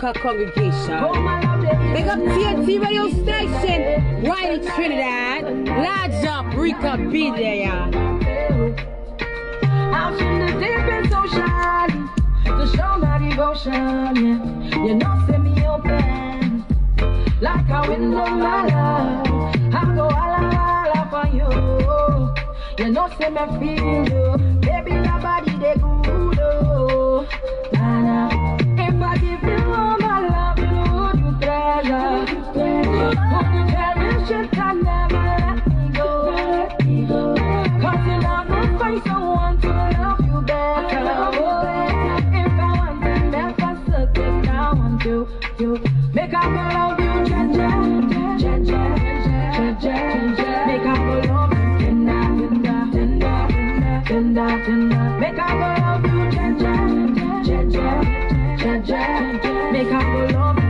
Soca congregation. Big up TNT radio station, right in Trinidad, Large Up, Rika B there. Out in the deep and so shiny, to show my devotion, yeah. You know, send me open, like a window, my love. I go all out for you, you know, send me feel you. they can't go love.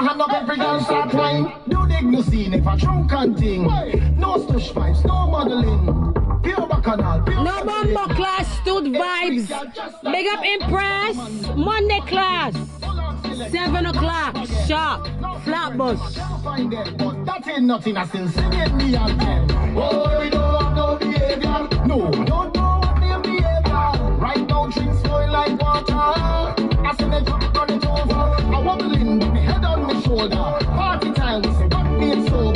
your hand up, every girl start dig the scene if I and. No stush vibes, no modeling. Pure bacchanal, pure no class, stood vibes. Big up Empress, Monday class. 7 o'clock, sharp, flatbush. That ain't nothing, I still sing it me and them. Oh, we don't have no behavior. No, don't know what their behavior. Right now, drinks spoil like water. I see me drunk running over. I wobble in soda. Party time, we say, rock being sober.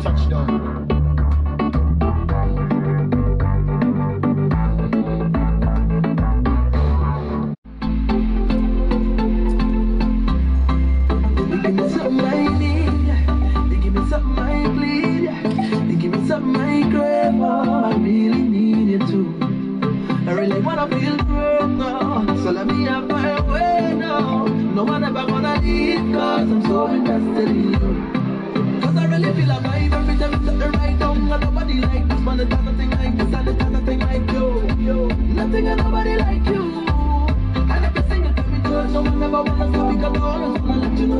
touchdown.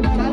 Bye.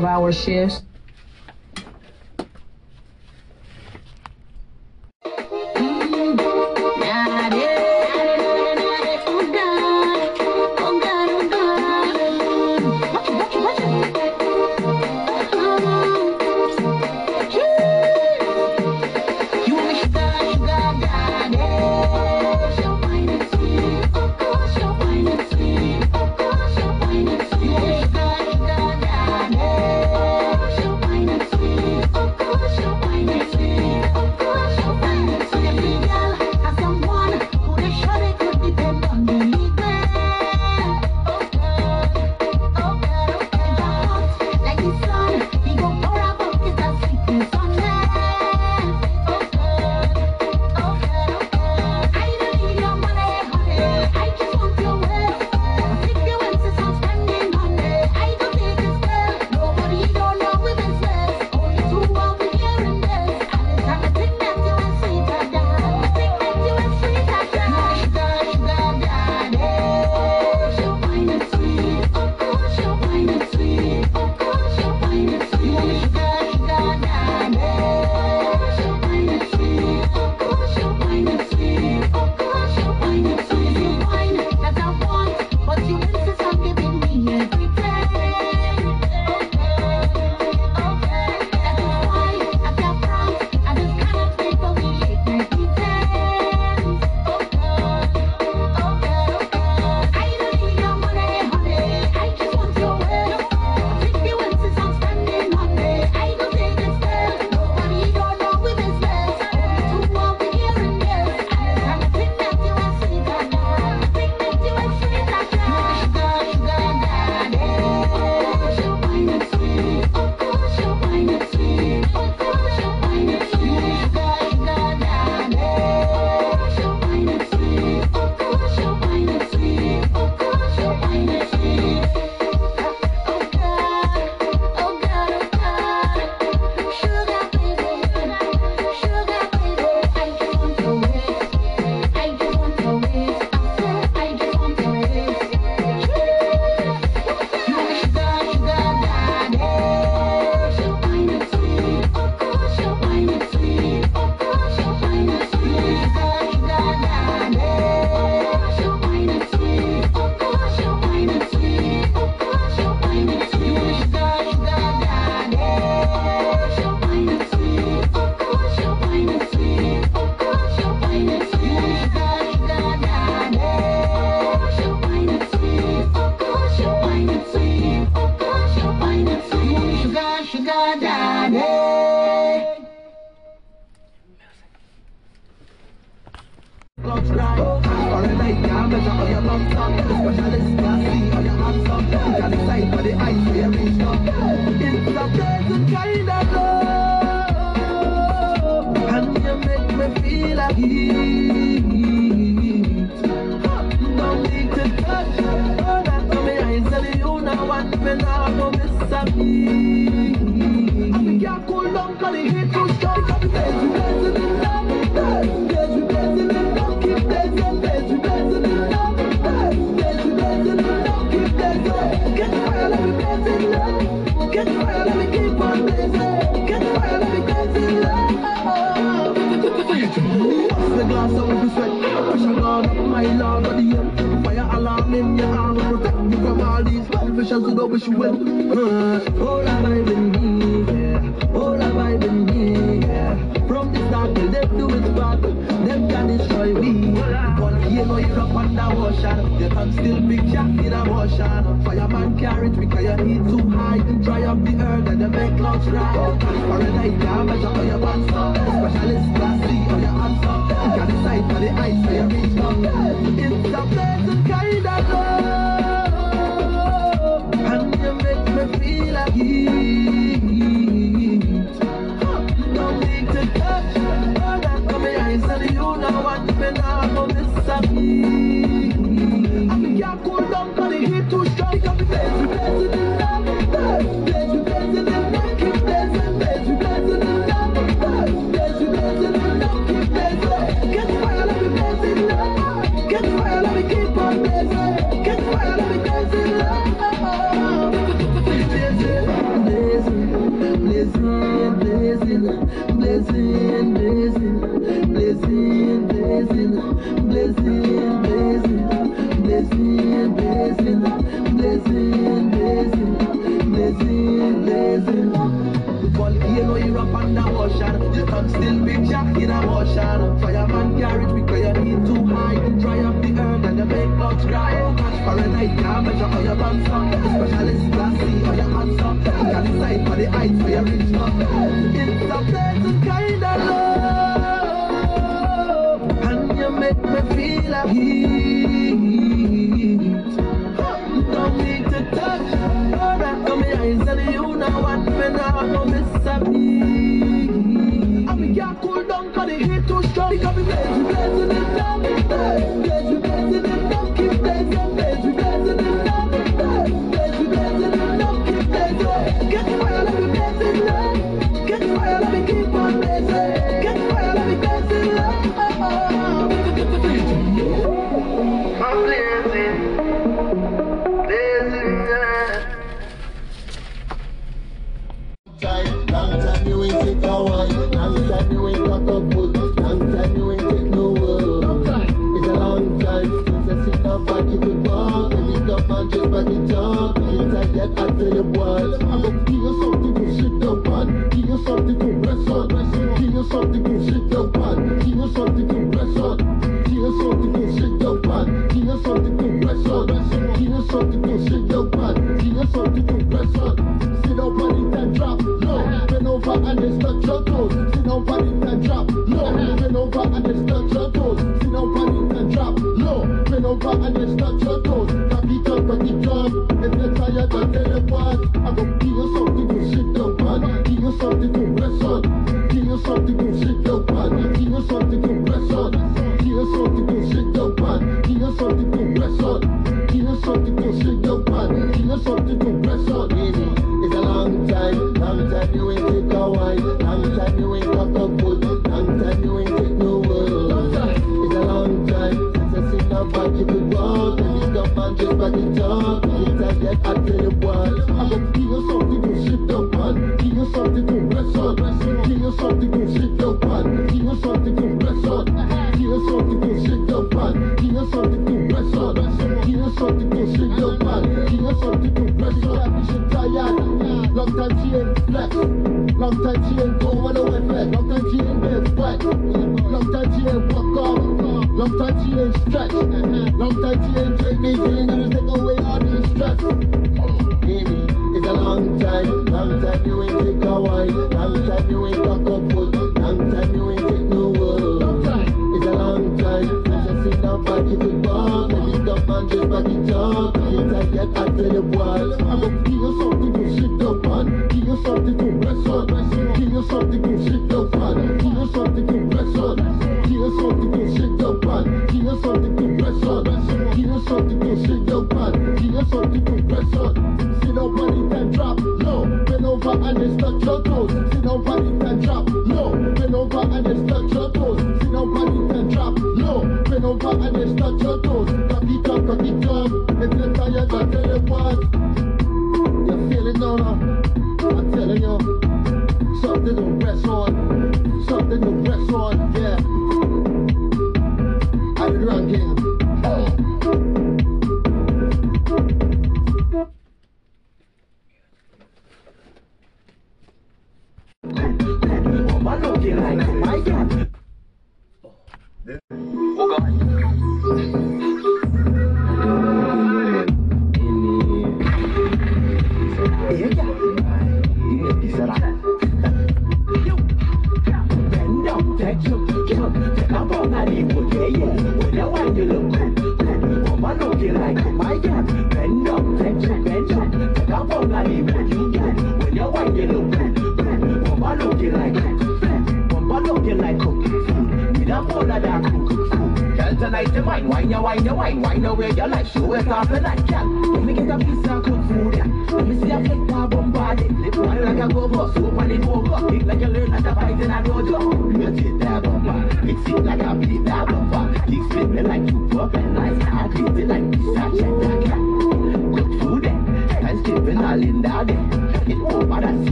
12 hour shifts.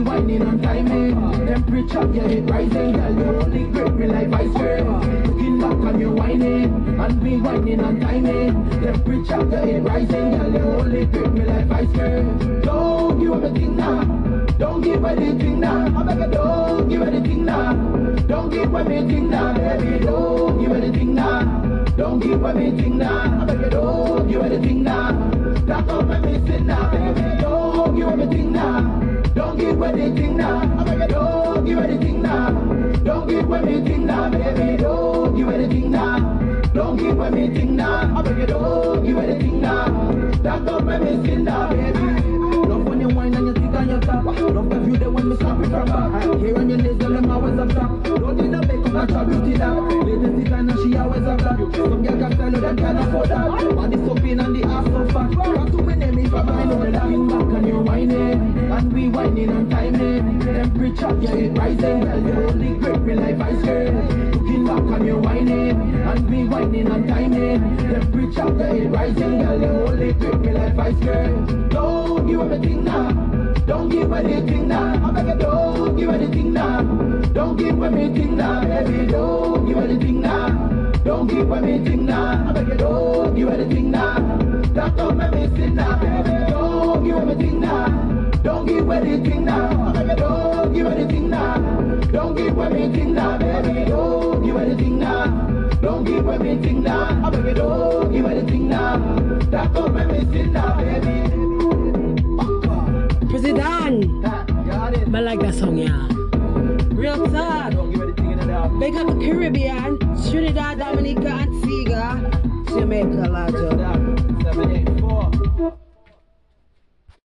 Whining, and timing. Temperature, yeah, it rising, girl, you only grip me like ice cream. Looking back and you're whining, and we whining on timing. Temperature, yeah, it rising, girl, you only grip me like ice cream. Don't give everything now. Don't give anything now. I beg you, don't give anything now. Don't give anything now, baby. Don't give anything now. Don't give anything now. I beg you, don't give anything now. That's all I'm missing now, baby. Don't give anything now. Don't give anything now. I beg you, don't give anything now. Don't give me anything now, baby. Don't give me anything now. Don't give me anything now. I beg you, don't give anything now. That's all I'm missing now, baby. Love when you whine and you sit on your top. Love the view there when me slap it from back. Here on your knees, girl, them always up top. Don't need a makeup, natural beauty that. Latest designer, she always have that. Some girl can style, them can afford that. Body so clean and the ass so me from mine, on the looking back and you're whining. And we whining and timing. Temperature, yeah, it rising. Girl, you only grip me like ice cream. Looking back and you're whining. And we whining and timing. Temperature, yeah, it rising. Girl, you only grip me like ice cream. Don't give everything now. Don't give anything now. I beg don't give anything now. Don't give anything now, baby. Don't give anything now. Don't give anything now. I beg don't give anything now. That's all I'm missing now, baby. Don't give anything now. Don't give anything now. Don't give anything now. Don't give anything now, baby. Don't give anything now. Don't give anything now. You, don't give anything now. That's all I'm missing President. I like that song, yeah. Real talk. Big up Caribbean, Trinidad, Dominica, Antigua, Jamaica, Lajo.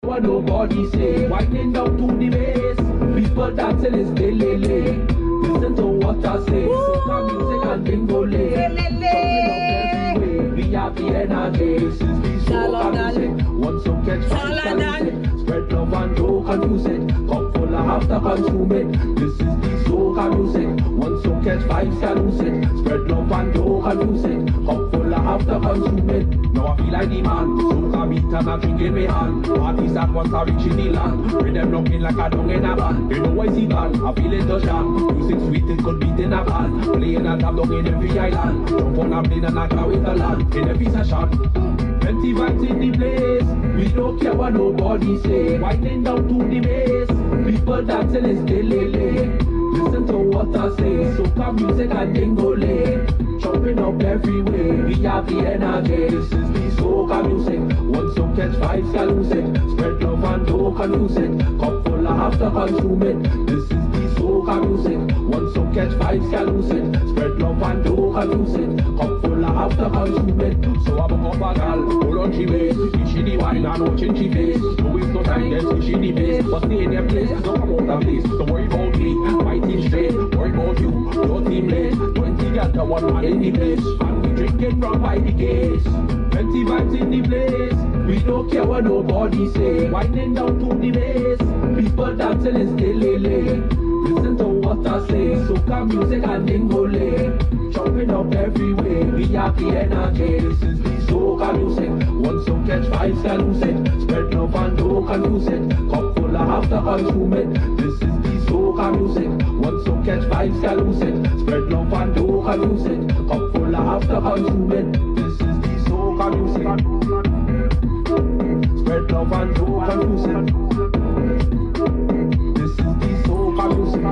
What nobody say, winding down to the bass. People dancing is lele. Listen to what I say. Soca music and bingo lay. Jumping up everywhere. We have the energy. This is the soca music. One song catch fire. Spread love and don't confuse it. Cup full of after consume it. This is the soca music. One song catch vibes, can it. Spread love and don't confuse it. Cup of after consume it. Now I feel like the man. Soca beat and I drink in my hand. Parties that once are reaching the land. With them knocking like a dung in a van. You know I see van. I feel it touch down. Music sweet, it could beat in a van. Playing a tap down in every island. Jump on a plane and I go with the land. In a of shot. Plenty vibes in the place. We don't care what nobody say. Winding down to the base. People dancing is lele. Listen to what I say. Soca music and dingole. Jumping up everywhere. We have the energy. This is the soca music. One song catch vibes, can lose it. Spread love and don't confuse it. Cup full of after consume it. This is the soca music. One song catch vibes, can lose it. Spread love and don't confuse it. Cup full of after consume it. So I buck up a gal, hold on she base. If she the wine and watching she face. No waste no time, then she the base. But stay in their place, don't come out of place. Don't worry about me, my team straight. Worry about you, your team late. Twenty gal to one man in the place. And we drinking rum by the case. Plenty vibes in the place. We don't care what nobody say. Winding down to the bass. People dancing is lele. Listen to what I say. Soca music and dingole. Jumping up everywhere. We have the energy. This is the soca music. One song catch vibes, can lose it. Spread love and don't confuse it. Cup full of after consume it. This is the soca music. One song catch vibes, can lose it. Spread love and don't confuse it. Cup full of after consume it. This is the soca music. Spread love and don't confuse it. This is the soca music.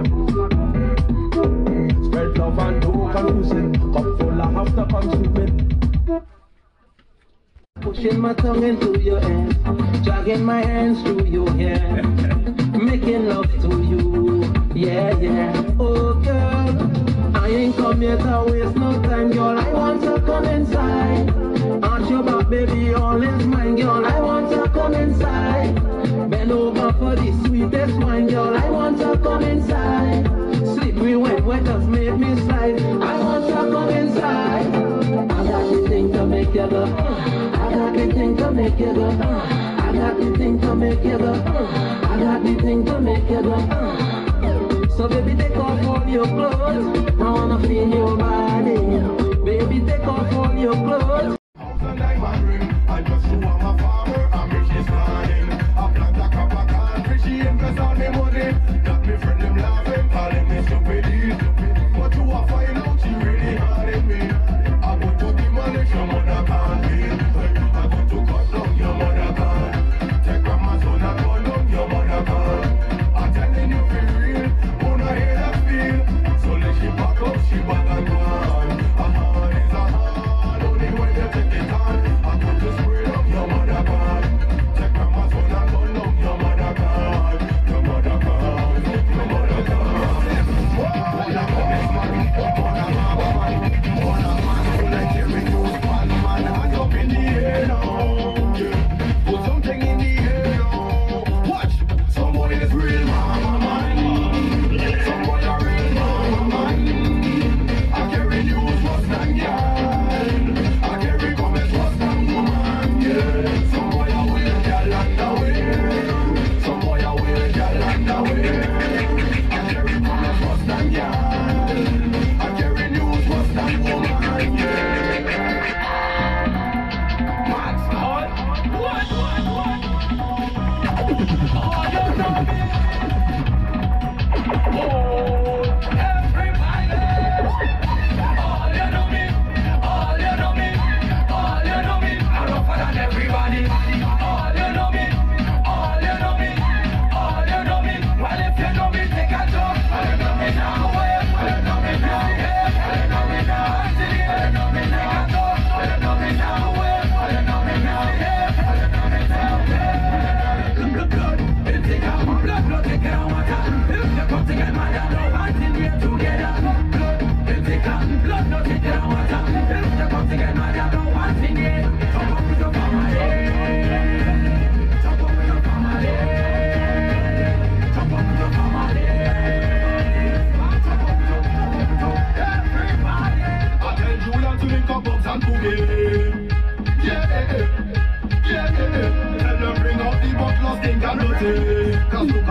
Spread love and don't confuse it. Cup full of after consume it. Pushing my tongue into your ear, dragging my hands through your hair, making love to you, yeah, yeah. Oh girl, I ain't come here to waste no time, girl. I want to come inside. Arch your back, baby, all is mine, girl. I want to come inside. Bend over for the sweetest wine, girl. I want to come inside. Slippery when wet just made me slide. I want to come inside. I got the thing to make you go. I got the thing to make you go. I got the thing to make you go. I got the thing to make you go. So baby, take off all your clothes. I wanna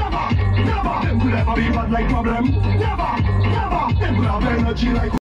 Never, never, them will ever be bad like problem. Never, never, them will have energy like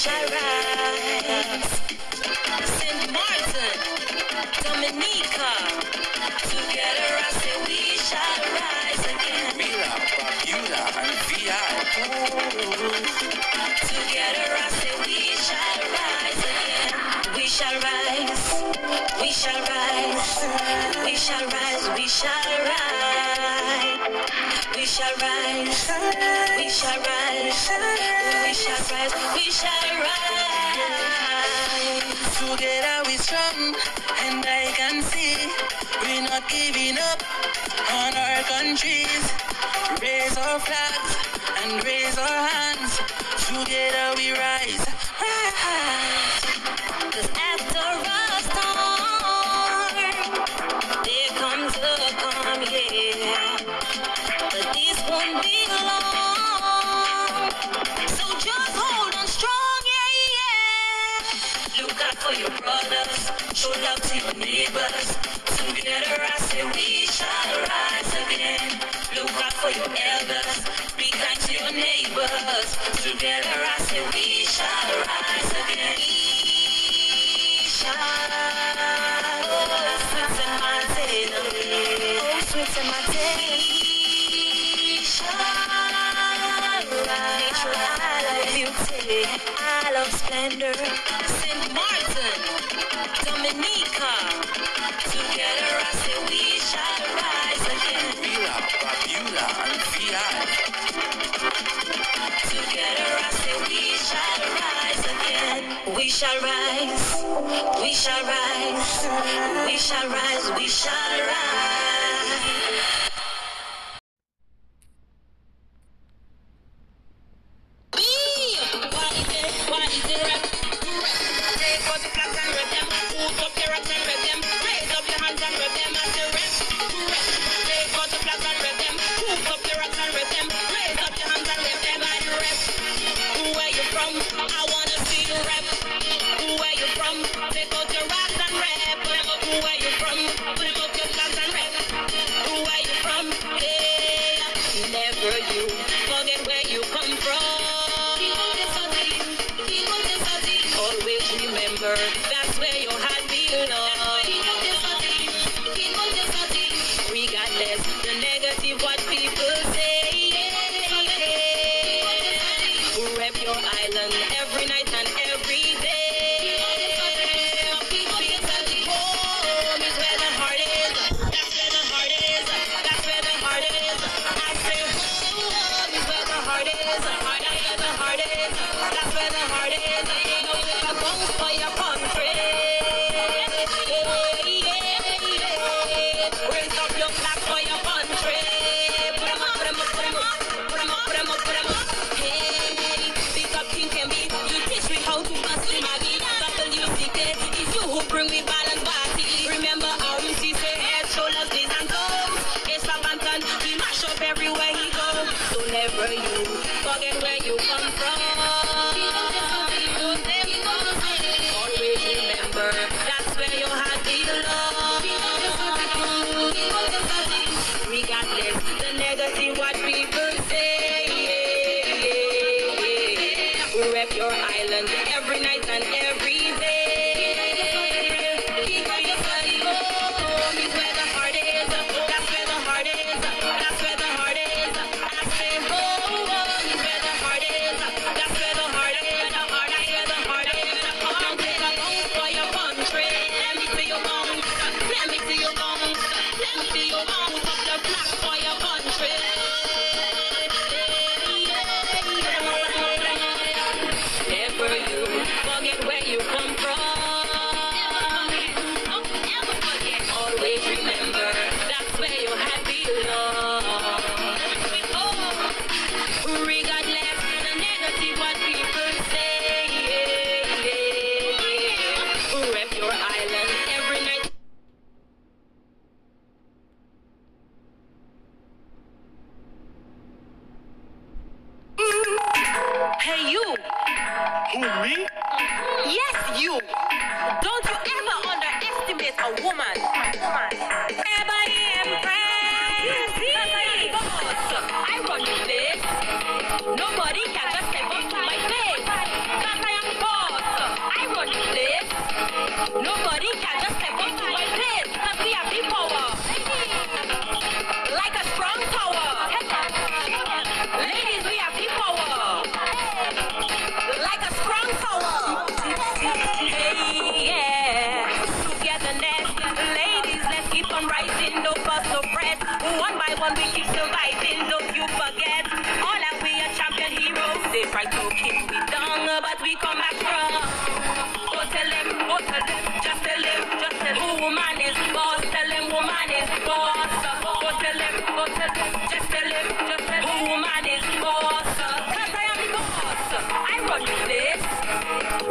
We shall rise. St. Martin, Dominica. Together I say we shall rise again. Mira, Barbuda, and VI. Together I say we shall rise again. We shall rise, we shall rise, we shall rise, we shall rise. We shall rise, we shall rise, we shall rise, we shall rise. Together we strong, and I can see we're not giving up on our countries. Raise our flags and raise our hands. Together we rise. showed love to your neighbors. Together I say we shall rise again. Look out for your elders. Be kind to your neighbors. Together I say we shall rise again. We shall oh, sweet mountain, oh, sweet mountain. Natural beauty, I love splendor. St. Martin. We shall rise, we shall rise, we shall rise, we shall rise.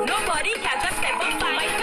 Nobody can just step on fighting. my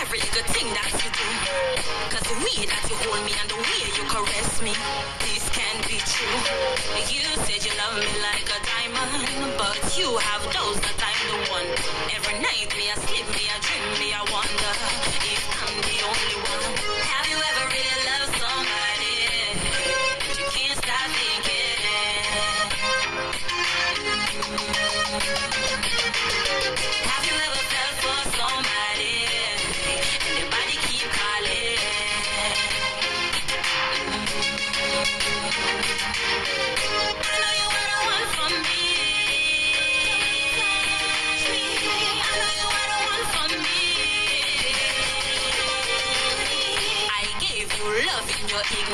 every little thing that you do. Cause the way that you hold me and the way you caress me, this can be true. You said you love me like a diamond, but you have those that I'm the one. Every night me I sleep, me I dream, me I wonder.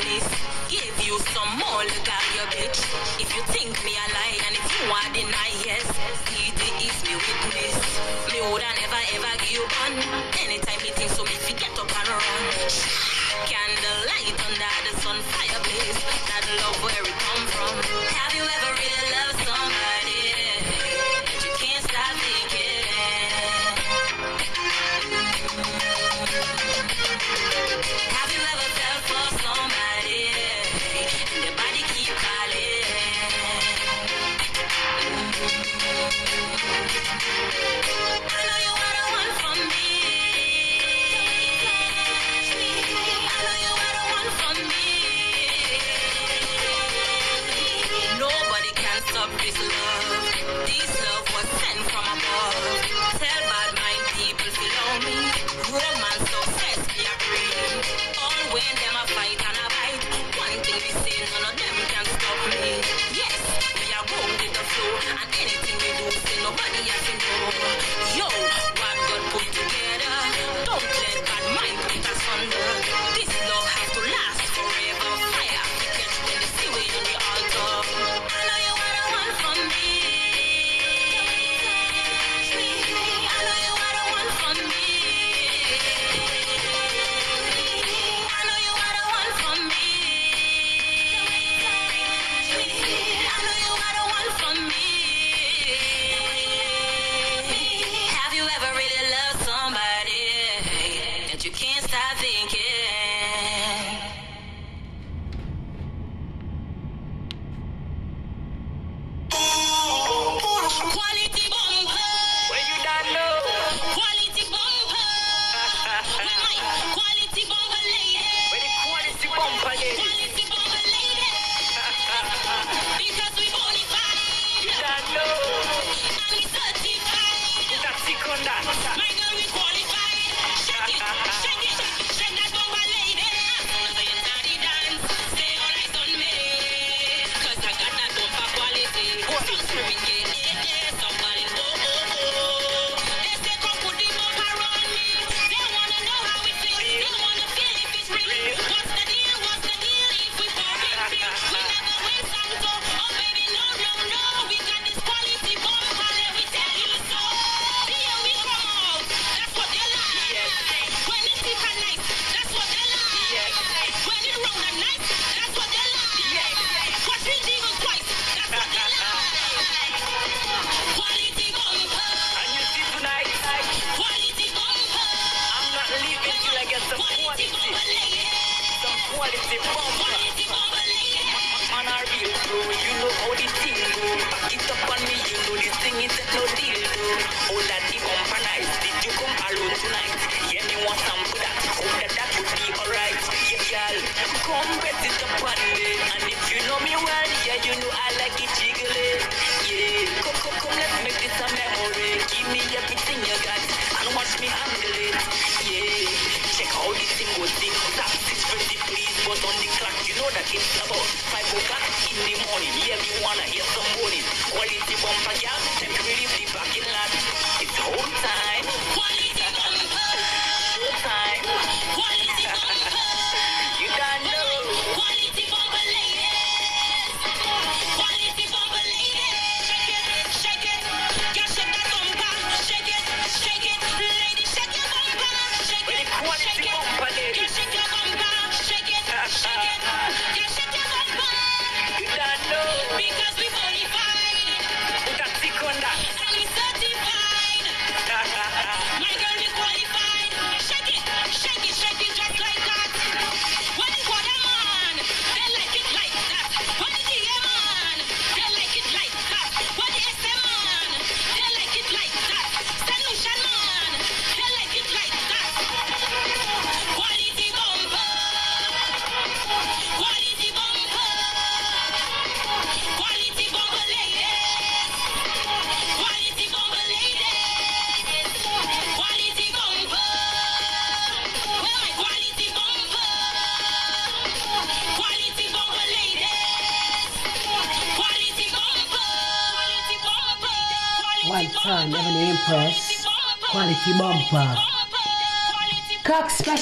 this. Give you some more, look at your bitch. If you think me a lie, and if you want deny, yes. See the is me witness. Me woulda never ever give you one.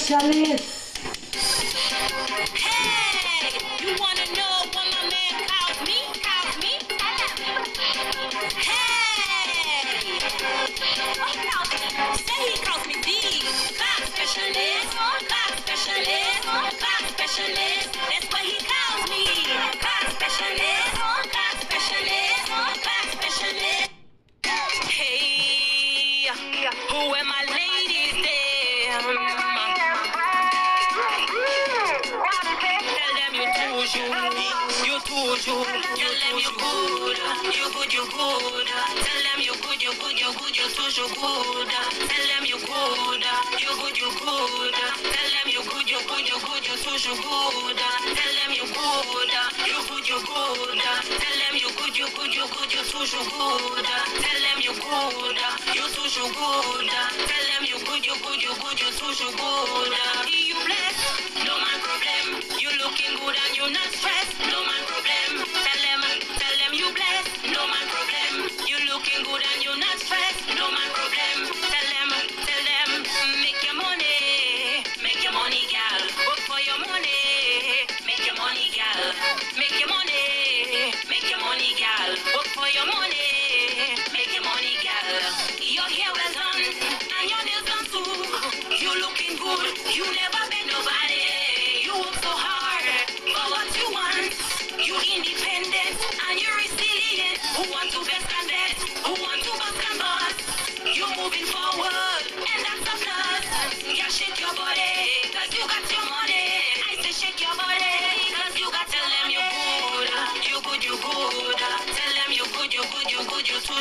Chalês. good, tell them you good, you too good, Tell them you good, you good, you good, you too good. You blessed, no man problem. You looking good and you not stressed.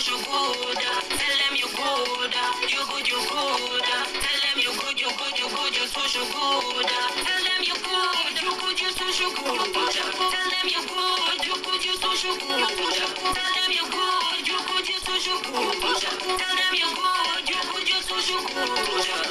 you good. Tell them you good. You good, you good. Tell them you good, you good, you good, you so good. Tell them you good. You good, you so good. Tell them you good. You good, you so good. Tell them you good. You good, you so good. Tell them you good. You good, you so good.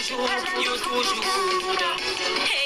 слышу, я слышу, да.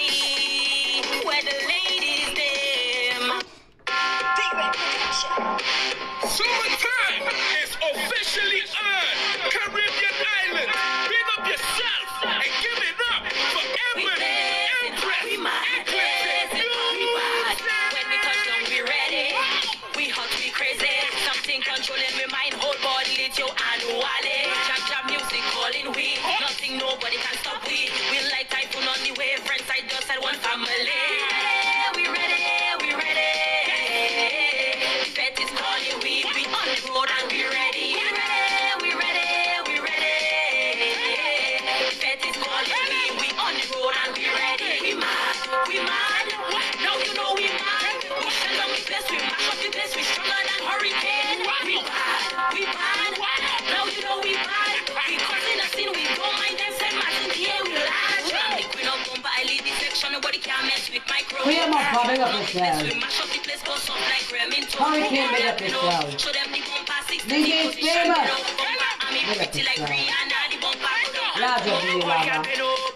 not big up yourself. Hurricane, make up yourself. DJ Famous. Make up yourself. Large of you, Lava.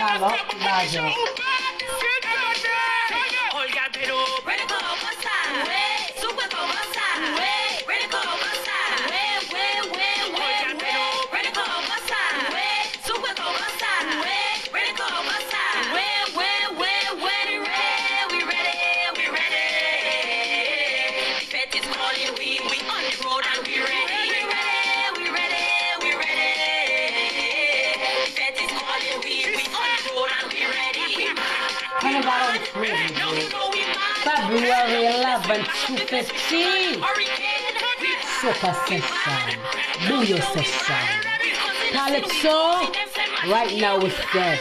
Tá louco, February 11, 2015. Super session. Do your session. Calypso, right now it's dead.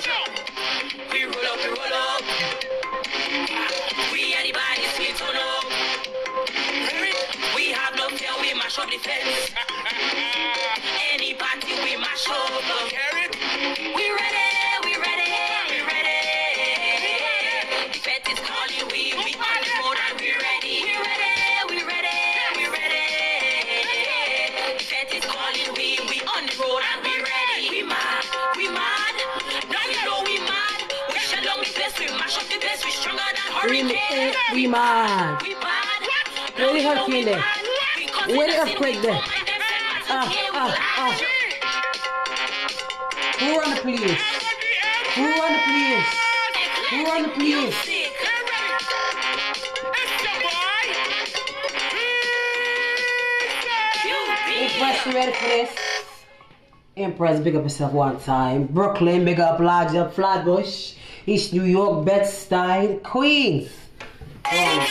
sugar than hurricane. We, we mad. We mad. Where the hurricane there? Where the earthquake there? Ah, ah, ah. Who run the police? Who run the police? Who run the police? Empress, you ready for? Empress, big up yourself one time. Brooklyn, big up, large up, Flatbush is New York Bed-Stuy, Queens. Oh.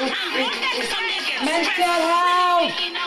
Mental health!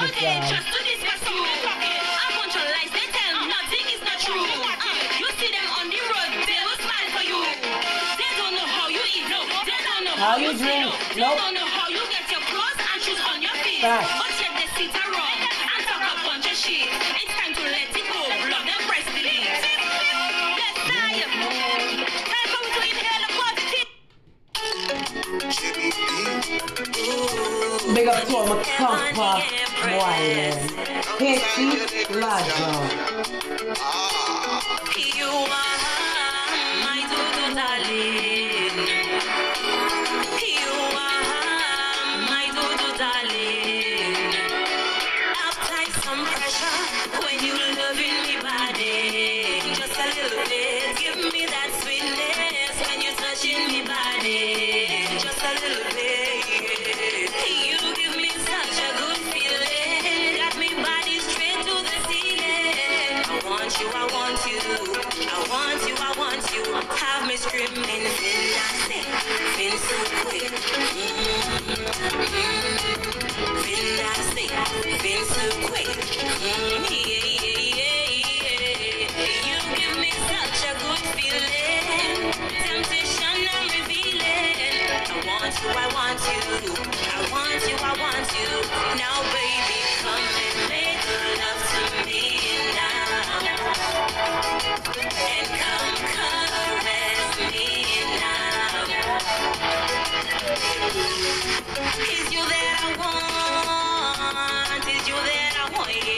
Yourself. How you eat. Drink? They Nope. don't know how you get your clothes and shoes on your feet. Facts. But yet they sit around and talk a bunch of shit. It's time to let it go. Blow them press delete. Let's up. Time for me to inhale the positive. Big up to all my compa boy, man. Hitchy, Lajo. I want you. I want you, I want you. Now, baby, come and make love to me now. And come me now. Is you that I want? Is you that I want?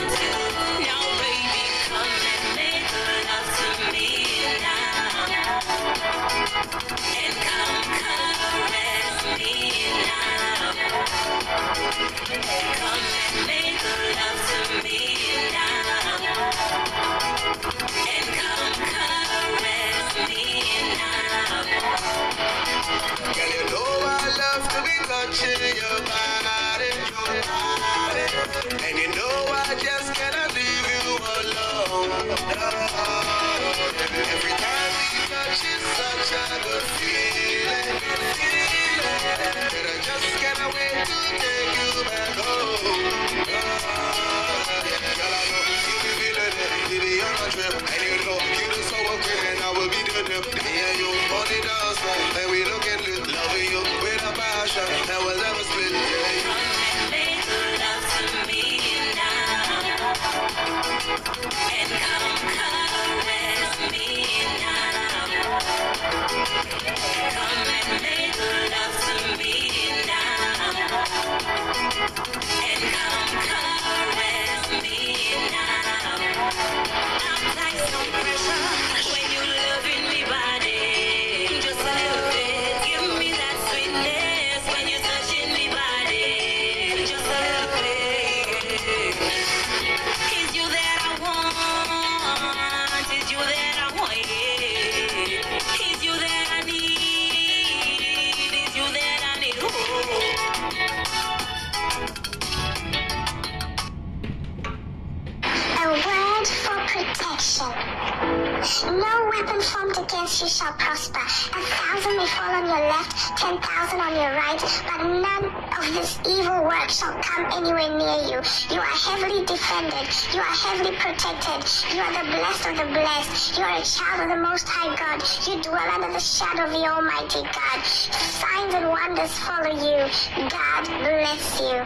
You are heavily protected. You are the blessed of the blessed. You are a child of the Most High God. You dwell under the shadow of the Almighty God. Signs and wonders follow you. God bless you.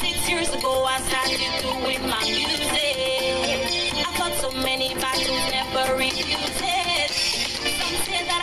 Six years ago, I started doing my music.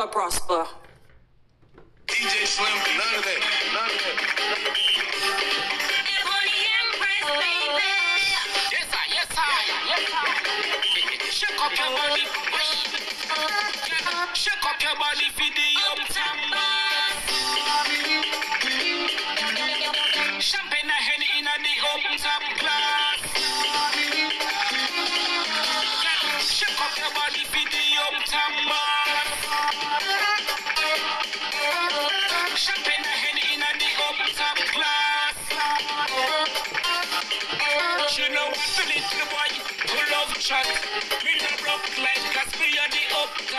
never prosper. DJ Slim, none of that. Shake up your body, shake up your body for the uptown.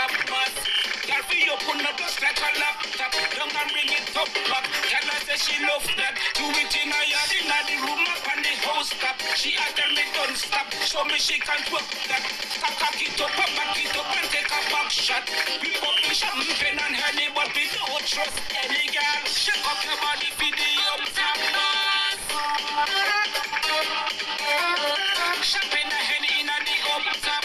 up, but Girl, we open up just like a laptop. Young and bring it up back Girl, I say she love that. Do it in a yard, in the room up and the house top. She a tell me don't stop. Show me she can work that. Cock it up and back it up and take a back shot. We up the champagne and honey But we don't trust any girl. Shake up your body for the up top Champagne and honey in the up top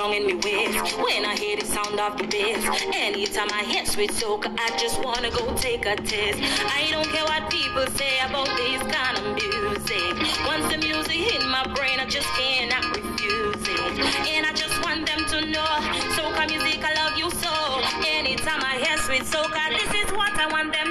strong in me. When I hear the sound of the bass, anytime I hear sweet soca, I just wanna go take a taste. I don't care what people say about this kind of music. Once the music hit my brain, I just cannot refuse it. And I just want them to know, soca music, I love you so. Anytime I hear sweet soca, this is what I want them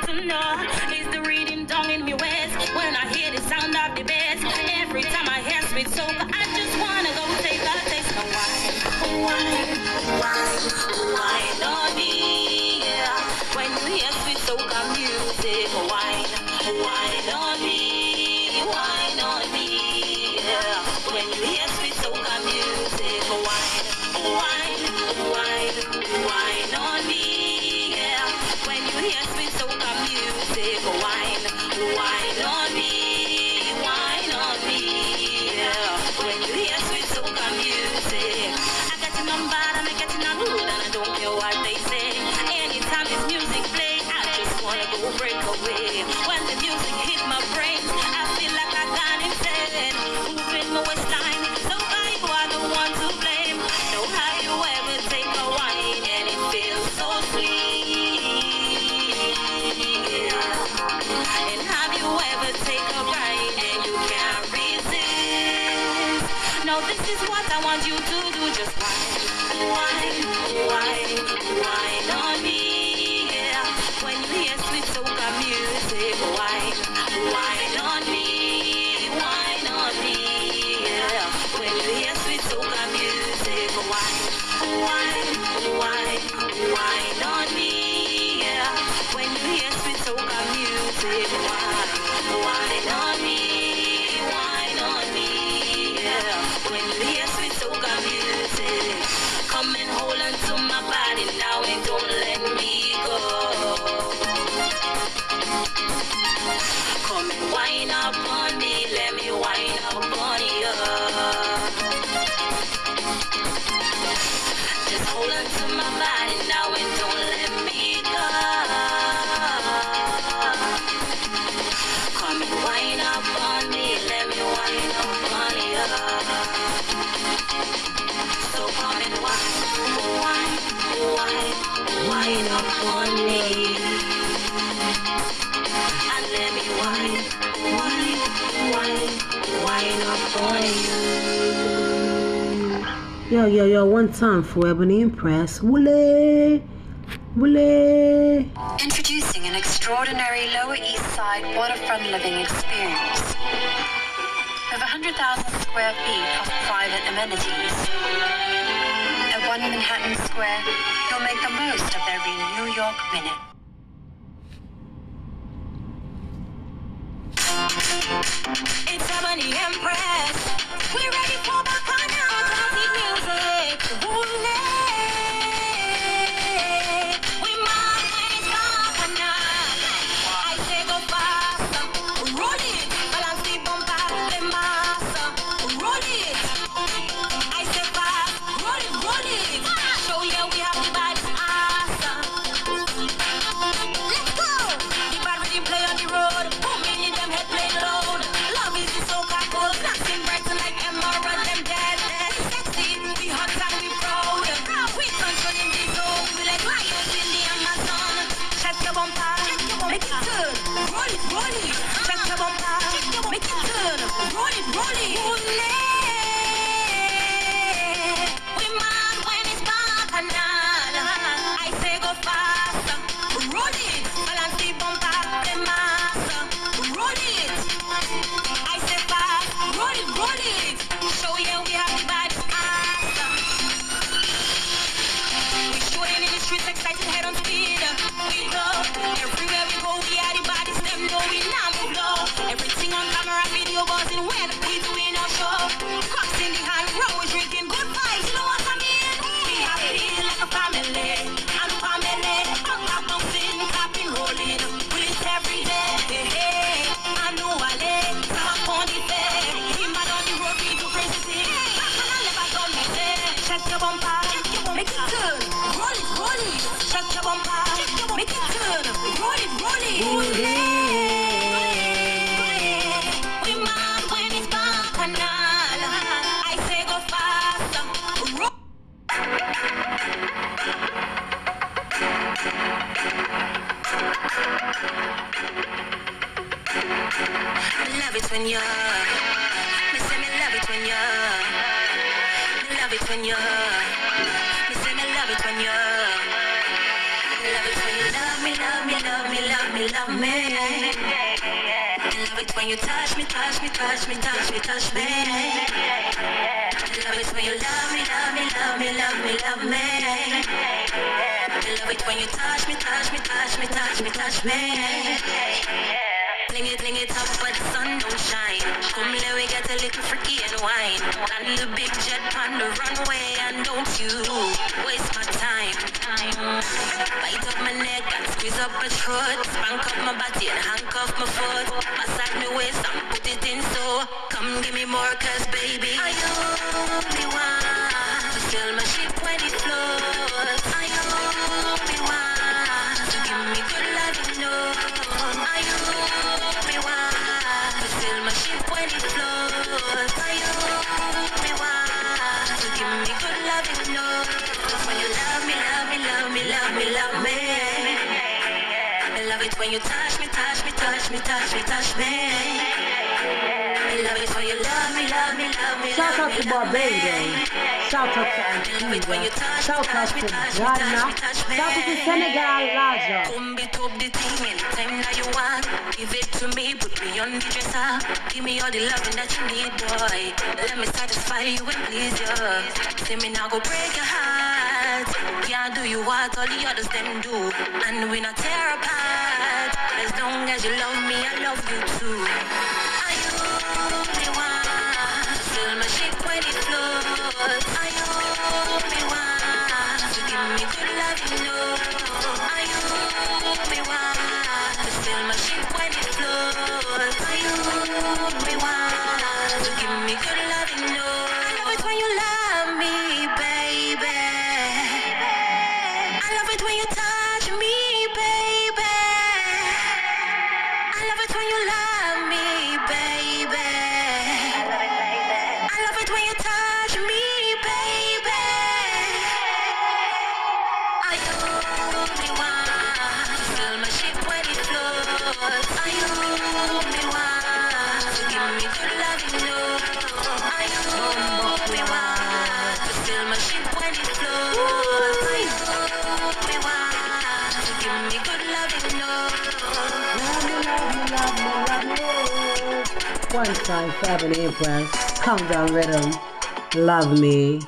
yo yo one time for Ebony Empress. Wule! Wule! Introducing an extraordinary Lower East Side waterfront living experience. Of 100,000 square feet of private amenities. At One Manhattan Square, you'll make the most of every New York minute. Touch me, touch me. Fling it, fling it up where the sun don't shine. Come let we get a little freaky and wine. And the big jet on the runway and don't you waste my time. Bite up my neck and squeeze up my throat. Spank up my body and handcuff my foot. Massage my waist and put it in so. Come give me more cause baby. I only want to sail my ship when it floats. When you touch me, touch me, touch me, touch me, touch me. I love it when you love me, love me, love me, Shout out to. Barbados. Shout out to Antigua. Shout out to Ghana. Shout out to Senegal, Raja. Come beat up the thing anytime that you want. Give it to me, put me on the dresser. Give me all the loving that you need, boy. Let me satisfy you and please you. Say me now go break your heart. Can't do you what all the others them do. And we not tear apart. Long as you love me, I love you too. I only want to fill my ship when it floats. I only want to give me good love, you know. One time, seven April. Countdown rhythm. Love me.